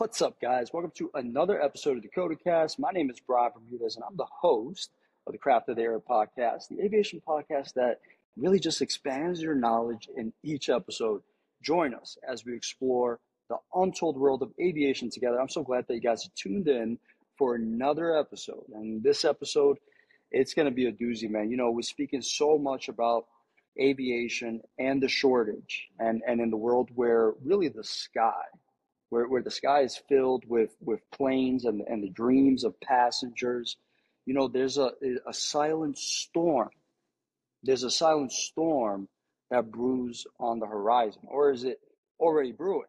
What's up, guys? Welcome to another episode of Dakota Cast. My name is Brian Bermudez, and I'm the host of the Craft of the Air podcast, the aviation podcast that really just expands your knowledge in each episode. Join us as we explore the untold world of aviation together. I'm so glad that you guys tuned in for another episode. And this episode, it's going to be a doozy, man. You know, we're speaking so much about aviation and the shortage, and, and in the world where really the sky, where, where the sky is filled with, with planes and, and the dreams of passengers. You know, there's a, a silent storm. There's a silent storm that brews on the horizon, or is it already brewing?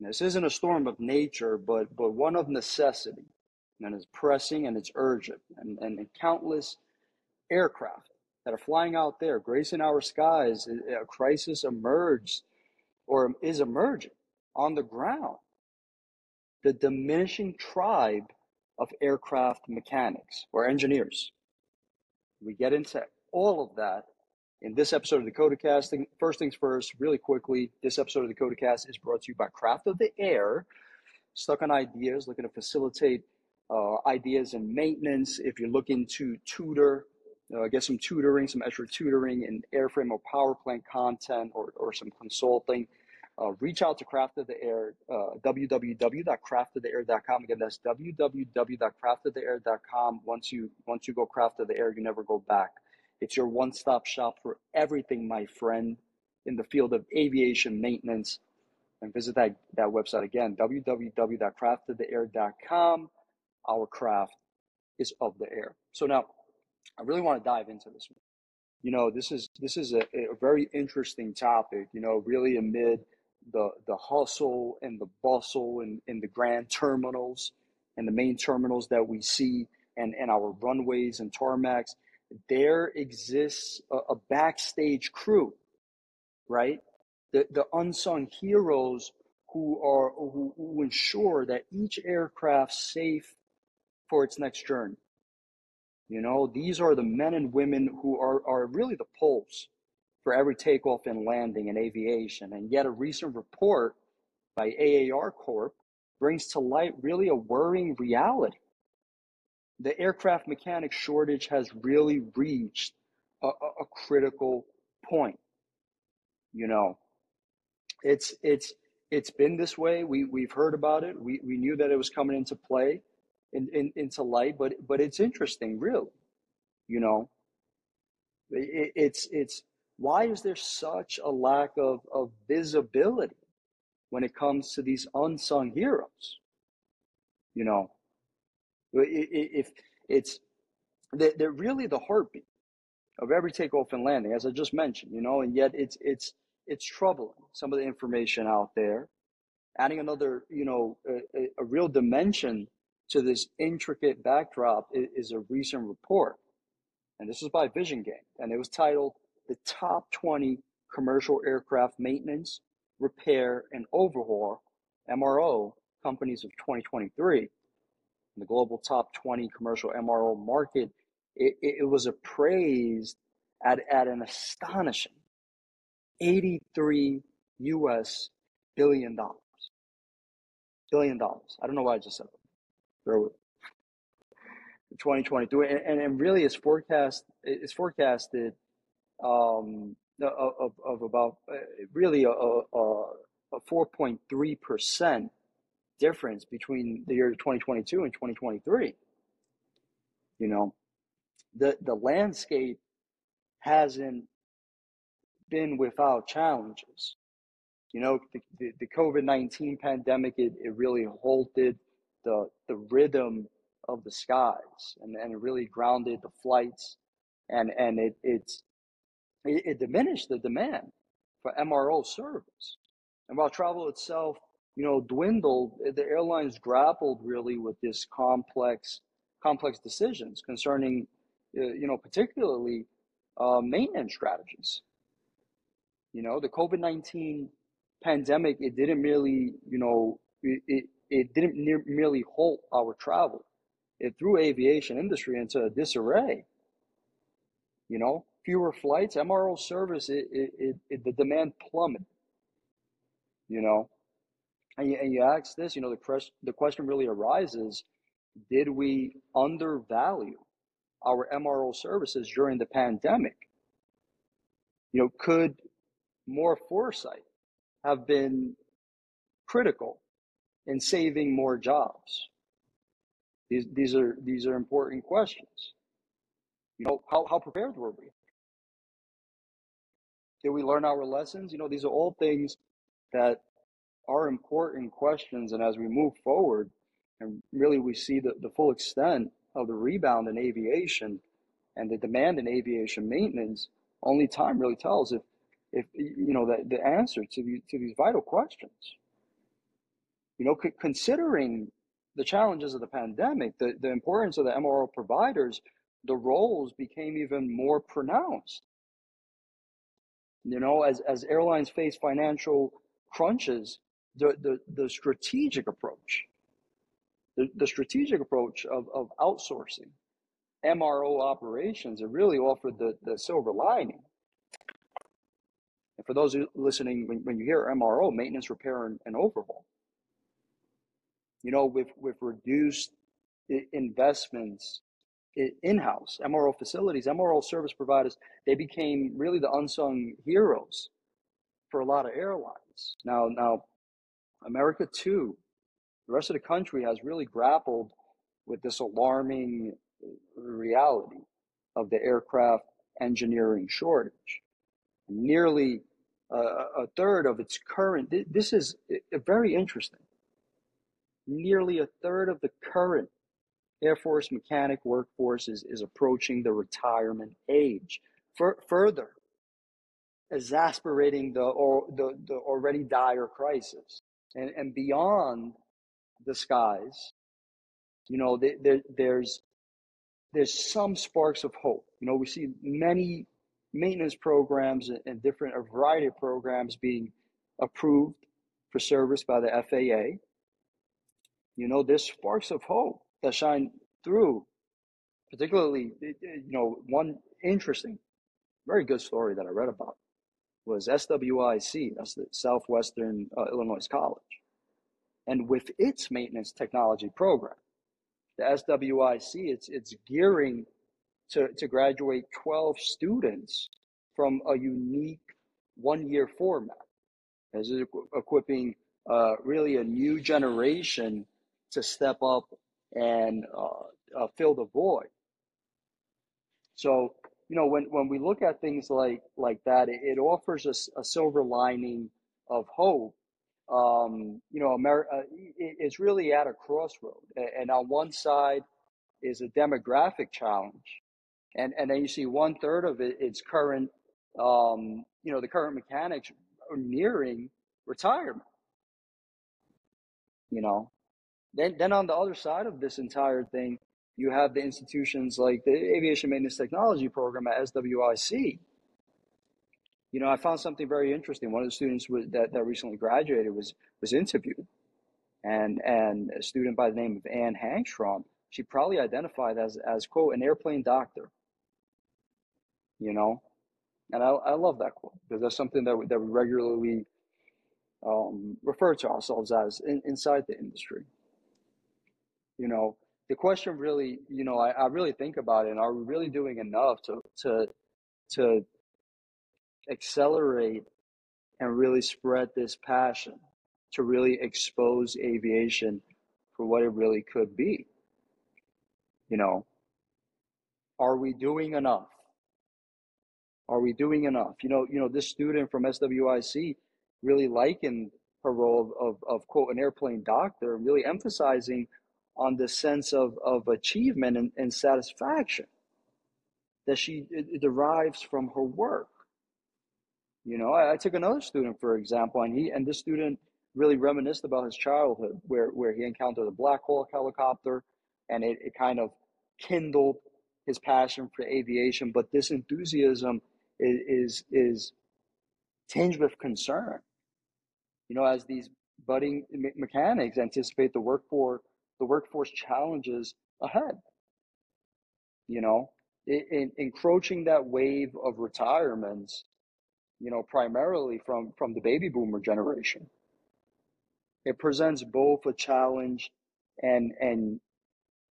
This isn't a storm of nature, but, but one of necessity. And it's pressing and it's urgent. And, and, and countless aircraft that are flying out there, gracing our skies, a crisis emerged or is emerging on the ground. The diminishing tribe of aircraft mechanics or engineers. We get into all of that in this episode of Dakota Casting. First things first, really quickly, this episode of Dakota Cast is brought to you by Craft of the Air. Stuck on ideas, looking to facilitate uh, ideas and maintenance. If you're looking to tutor, uh, get some tutoring, some extra tutoring in airframe or power plant content or, or some consulting, uh, reach out to Craft of the Air, uh, www.craftoftheair.com. Again, that's www.craftoftheair.com. Once you once you go Craft of the Air, you never go back. It's your one-stop shop for everything, my friend, in the field of aviation maintenance. And visit that, that website again, www.craftoftheair.com. Our craft is of the air. So now, I really want to dive into this one. You know, this is this is a, a very interesting topic. You know, really amid the the hustle and the bustle in, in the grand terminals and the main terminals that we see and, and our runways and tarmacs, there exists a, a backstage crew, right? The the unsung heroes who are who, who ensure that each aircraft safe for its next journey. You know, these are the men and women who are, are really the pulse for every takeoff and landing in aviation. And yet, a recent report by AAR Corp brings to light really a worrying reality. The aircraft mechanic shortage has really reached a, a, a critical point. You know, it's it's it's been this way. We we've heard about it. We we knew that it was coming into play, in, in into light. But but it's interesting, really. You know, it, it's it's why is there such a lack of, of visibility when it comes to these unsung heroes? You know, if it's they're really the heartbeat of every takeoff and landing, as I just mentioned, you know, and yet it's it's it's troubling some of the information out there. Adding another, you know, a, a real dimension to this intricate backdrop is, is a recent report, and this was by VisionGain, and it was titled the top 20 commercial aircraft maintenance, repair, and overhaul MRO companies of 2023. In the global top 20 commercial MRO market, it, it was appraised at, at an astonishing 83 US billion dollars. Billion dollars. I don't know why I just said that. Bear with 2023 and, and, and really it's forecast it's forecasted um, of, of about uh, really a, a, a 4.3% difference between the year 2022 and 2023. You know, the, the landscape hasn't been without challenges. You know, the, the, the COVID 19 pandemic, it, it really halted the, the rhythm of the skies and, and it really grounded the flights and, and it, it's it, it diminished the demand for MRO service. And while travel itself, you know, dwindled, the airlines grappled really with this complex, complex decisions concerning, uh, you know, particularly uh, maintenance strategies. You know, the COVID nineteen pandemic, it didn't merely, you know, it, it, didn't merely halt our travel. It threw aviation industry into disarray. You know, fewer flights, MRO service, it, it, it, the demand plummeted. You know, And you, and you ask this, you know, the, quest, the question really arises did we undervalue our MRO services during the pandemic? You know, could more foresight have been critical in saving more jobs? These, these are these are important questions. You know, how, how prepared were we? Did we learn our lessons? You know, these are all things that are important questions. And as we move forward, and really we see the, the full extent of the rebound in aviation and the demand in aviation maintenance, only time really tells if, if you know, the, the answer to, the, to these vital questions. You know, c- considering the challenges of the pandemic, the, the importance of the MRO providers, the roles became even more pronounced. You know, as, as airlines face financial crunches, the, the, the strategic approach, the, the strategic approach of, of outsourcing MRO operations, it really offered the, the silver lining. And for those listening, when, when you hear MRO, maintenance, repair, and, and overhaul, you know, with, with reduced investments in-house MRO facilities, MRO service providers, they became really the unsung heroes for a lot of airlines. Now, now, America too, the rest of the country has really grappled with this alarming reality of the aircraft engineering shortage. Nearly uh, a third of its current, this is very interesting. Nearly a third of the current Air Force mechanic workforce is, is approaching the retirement age. For, further, exasperating the, or, the, the already dire crisis. And, and beyond the skies, you know, there, there's, there's some sparks of hope. You know, we see many maintenance programs and different, a variety of programs being approved for service by the FAA. You know, there's sparks of hope that shine through, particularly, you know, one interesting, very good story that I read about was SWIC, that's the Southwestern uh, Illinois College. And with its maintenance technology program, the SWIC, it's, it's gearing to, to graduate 12 students from a unique one year format. As equipping uh, really a new generation to step up and uh, uh, fill the void. So you know when, when we look at things like like that, it, it offers us a silver lining of hope. Um, you know, America uh, is really at a crossroad, and on one side is a demographic challenge, and and then you see one third of it its current, um, you know, the current mechanics are nearing retirement. You know, then, then on the other side of this entire thing, you have the institutions like the Aviation Maintenance Technology Program at SWIC. You know, I found something very interesting. One of the students that, that recently graduated was was interviewed, and and a student by the name of Anne Hangstrom, she probably identified as as quote an airplane doctor. You know, and I, I love that quote because that's something that we, that we regularly um, refer to ourselves as in, inside the industry. You know, the question really, you know, I, I really think about it, and are we really doing enough to to to accelerate and really spread this passion to really expose aviation for what it really could be? You know, are we doing enough? Are we doing enough? You know, you know, this student from SWIC really likened her role of, of, of quote an airplane doctor, really emphasizing on the sense of, of achievement and, and satisfaction that she derives from her work. You know, I, I, took another student, for example, and he and this student really reminisced about his childhood where, where he encountered a Black Hawk helicopter and it, it kind of kindled his passion for aviation. But this enthusiasm is, is, is tinged with concern. You know, as these budding mechanics anticipate the workforce the workforce challenges ahead. You know, in, encroaching that wave of retirements, you know, primarily from from the baby boomer generation. It presents both a challenge and and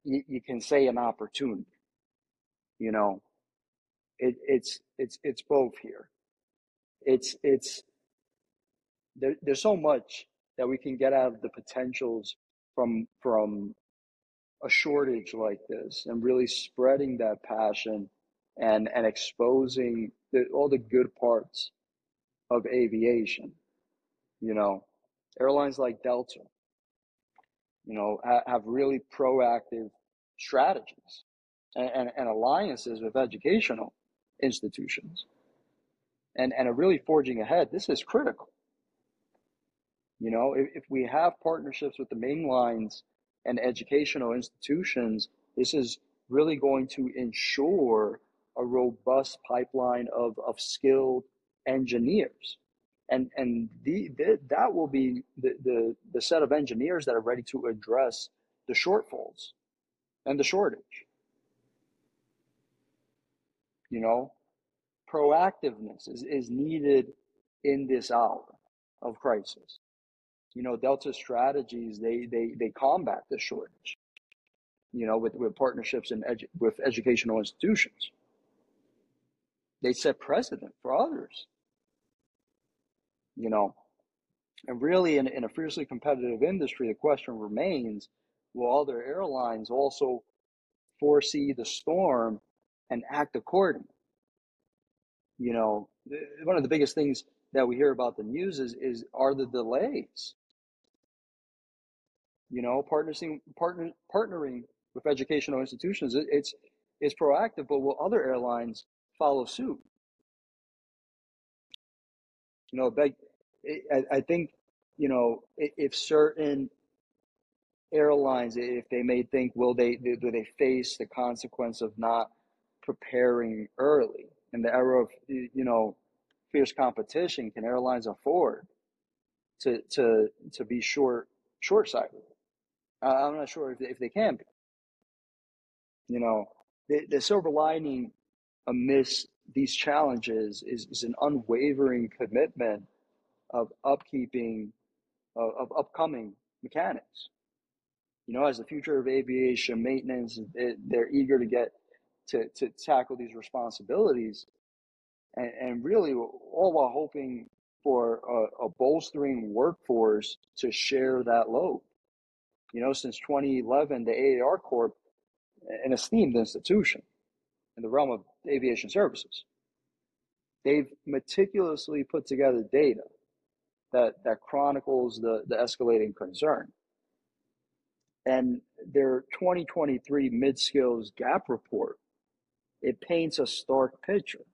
you, you can say an opportunity. You know, it, it's it's it's both here. It's it's there, there's so much that we can get out of the potentials from from a shortage like this and really spreading that passion and and exposing the, all the good parts of aviation you know? Airlines like delta you know ha- have really proactive strategies and, and, and alliances with educational institutions. And and are really forging ahead. This is critical you know if, if we have partnerships with the main lines and educational institutions, this is really going to ensure a robust pipeline of, of skilled engineers. And, and the, the, that will be the, the, the set of engineers that are ready to address the shortfalls and the shortage. You know, proactiveness is, is needed in this hour of crisis you know, Delta strategies, they, they, they combat this shortage, you know, with, with partnerships and edu- with educational institutions. They set precedent for others, you know. And really, in, in a fiercely competitive industry, the question remains will other airlines also foresee the storm and act accordingly? You know, one of the biggest things that we hear about the news is, is are the delays you know partnering partner, partnering with educational institutions. It, it's it's proactive but will other airlines follow suit? You know beg, I, I think you know if certain airlines if they may think will they do they face the consequence of not preparing early in the era of you know fierce competition can airlines afford to to to be short short sighted uh, I'm not sure if they, if they can be. You know, the, the silver lining amidst these challenges is, is an unwavering commitment of upkeeping of, of upcoming mechanics. You know, as the future of aviation maintenance, it, they're eager to get to, to tackle these responsibilities, and, and really all while hoping for a, a bolstering workforce to share that load. You know, since 2011, the AAR Corp, an esteemed institution in the realm of aviation services, they've meticulously put together data that, that chronicles the, the escalating concern. And their 2023 mid-skills gap report, it paints a stark picture.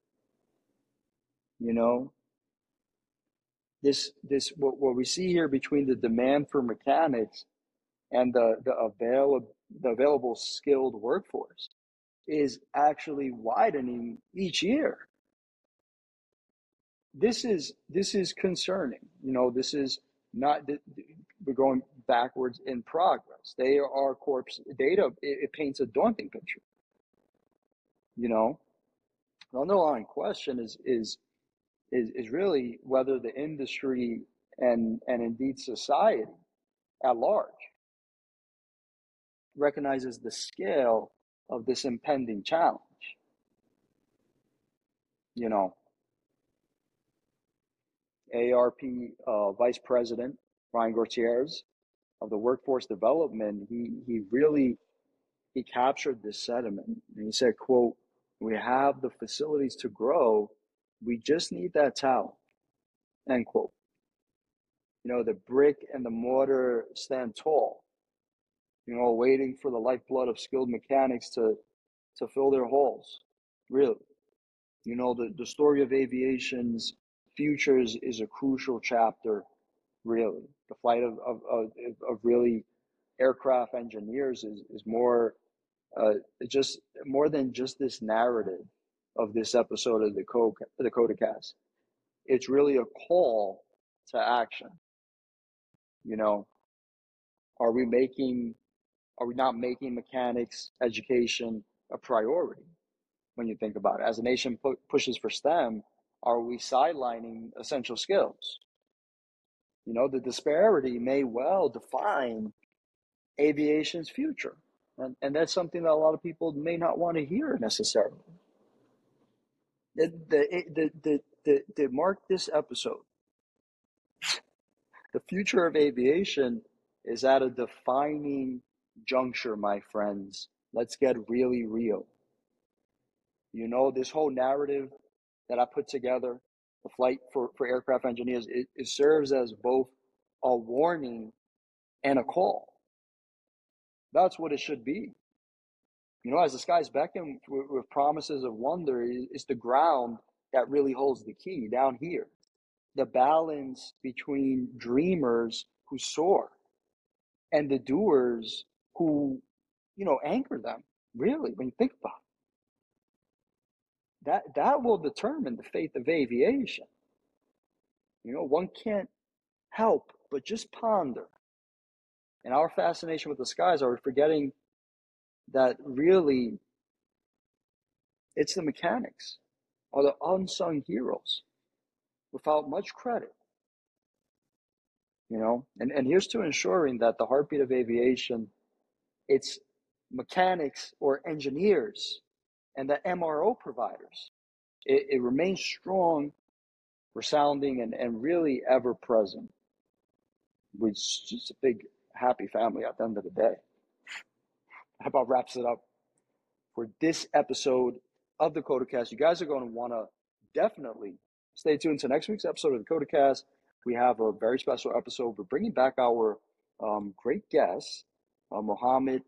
You know, this this what, what we see here between the demand for mechanics and the the avail the available skilled workforce is actually widening each year. This is this is concerning. You know, this is not we're going backwards in progress. AAR Corp's data. It, it paints a daunting picture. You know, the underlying question is is is is really whether the industry and and indeed society at large recognizes the scale of this impending challenge. You know, ARP uh, Vice President Ryan Gutierrez of the Workforce Development, he, he really he captured this sentiment and he said, quote, we have the facilities to grow. We just need that talent, end quote. You know, the brick and the mortar stand tall you know, waiting for the lifeblood of skilled mechanics to to fill their holes. Really, you know, the the story of aviation's futures is a crucial chapter. Really, the flight of of of, of really aircraft engineers is is more uh, just more than just this narrative of this episode of the code the CotAcasT. It's really a call to action. You know, are we making are we not making mechanics education a priority when you think about it? As a nation pu- pushes for STEM, are we sidelining essential skills? You know, the disparity may well define aviation's future. And, and that's something that a lot of people may not want to hear necessarily. The, the, eh, the, the, the, the mark this episode. The future of aviation is at a defining juncture, my friends. Let's get really real. You know, this whole narrative that I put together, the flight for, for aircraft engineers, it, it serves as both a warning and a call. That's what it should be. You know, as the skies beckon with, with promises of wonder, it's the ground that really holds the key down here. The balance between dreamers who soar and the doers who, you know, anchor them. Really, when you think about it, that that will determine the fate of aviation. You know, one can't help but just ponder. In our fascination with the skies, are we forgetting that really it's the mechanics or the unsung heroes without much credit? You know, and, and here's to ensuring that the heartbeat of aviation, it's mechanics or engineers and the MRO providers. It, it remains strong, resounding, and, and really ever present. Which just a big happy family at the end of the day. How about wraps it up for this episode of the CotAcasT? You guys are going to want to definitely stay tuned to next week's episode of the CotAcasT. We have a very special episode. We're bringing back our um, great guest, uh, Mohammed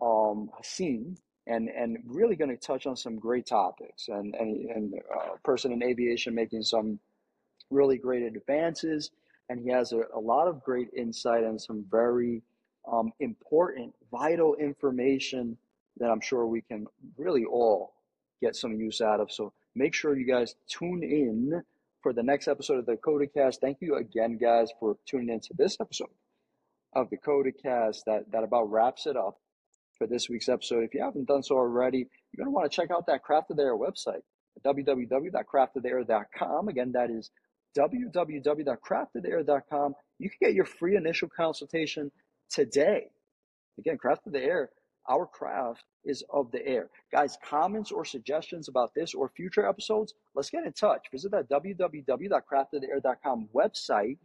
um, Hassan, and and really going to touch on some great topics. And and and uh, person in aviation making some really great advances and he has a, a lot of great insight and some very um, important vital information that i'm sure we can really all get some use out of. So make sure you guys tune in for the next episode of the CotAcasT. Thank you again, guys, for tuning in to this episode of the CotAcasT that, that about wraps it up for this week's episode. If you haven't done so already, you're going to want to check out that craft Crafted Air website, www.craftoftheair.com. Again, that is www.craftoftheair.com. You can get your free initial consultation today. Again, Crafted Air, our craft is of the air. Guys, comments or suggestions about this or future episodes, let's get in touch. Visit that www.craftoftheair.com website,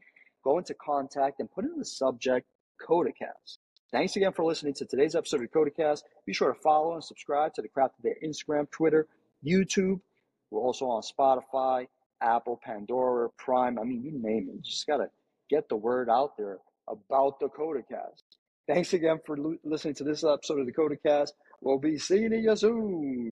go into contact, and put in the subject CotAcasT. Thanks again for listening to today's episode of CotAcasT. Be sure to follow and subscribe to the Crafted Air Instagram, Twitter, YouTube. We're also on Spotify, Apple, Pandora, Prime. I mean, you name it. You just got to get the word out there about the CotAcasT. Thanks again for listening to this episode of the CotAcasT. We'll be seeing you soon.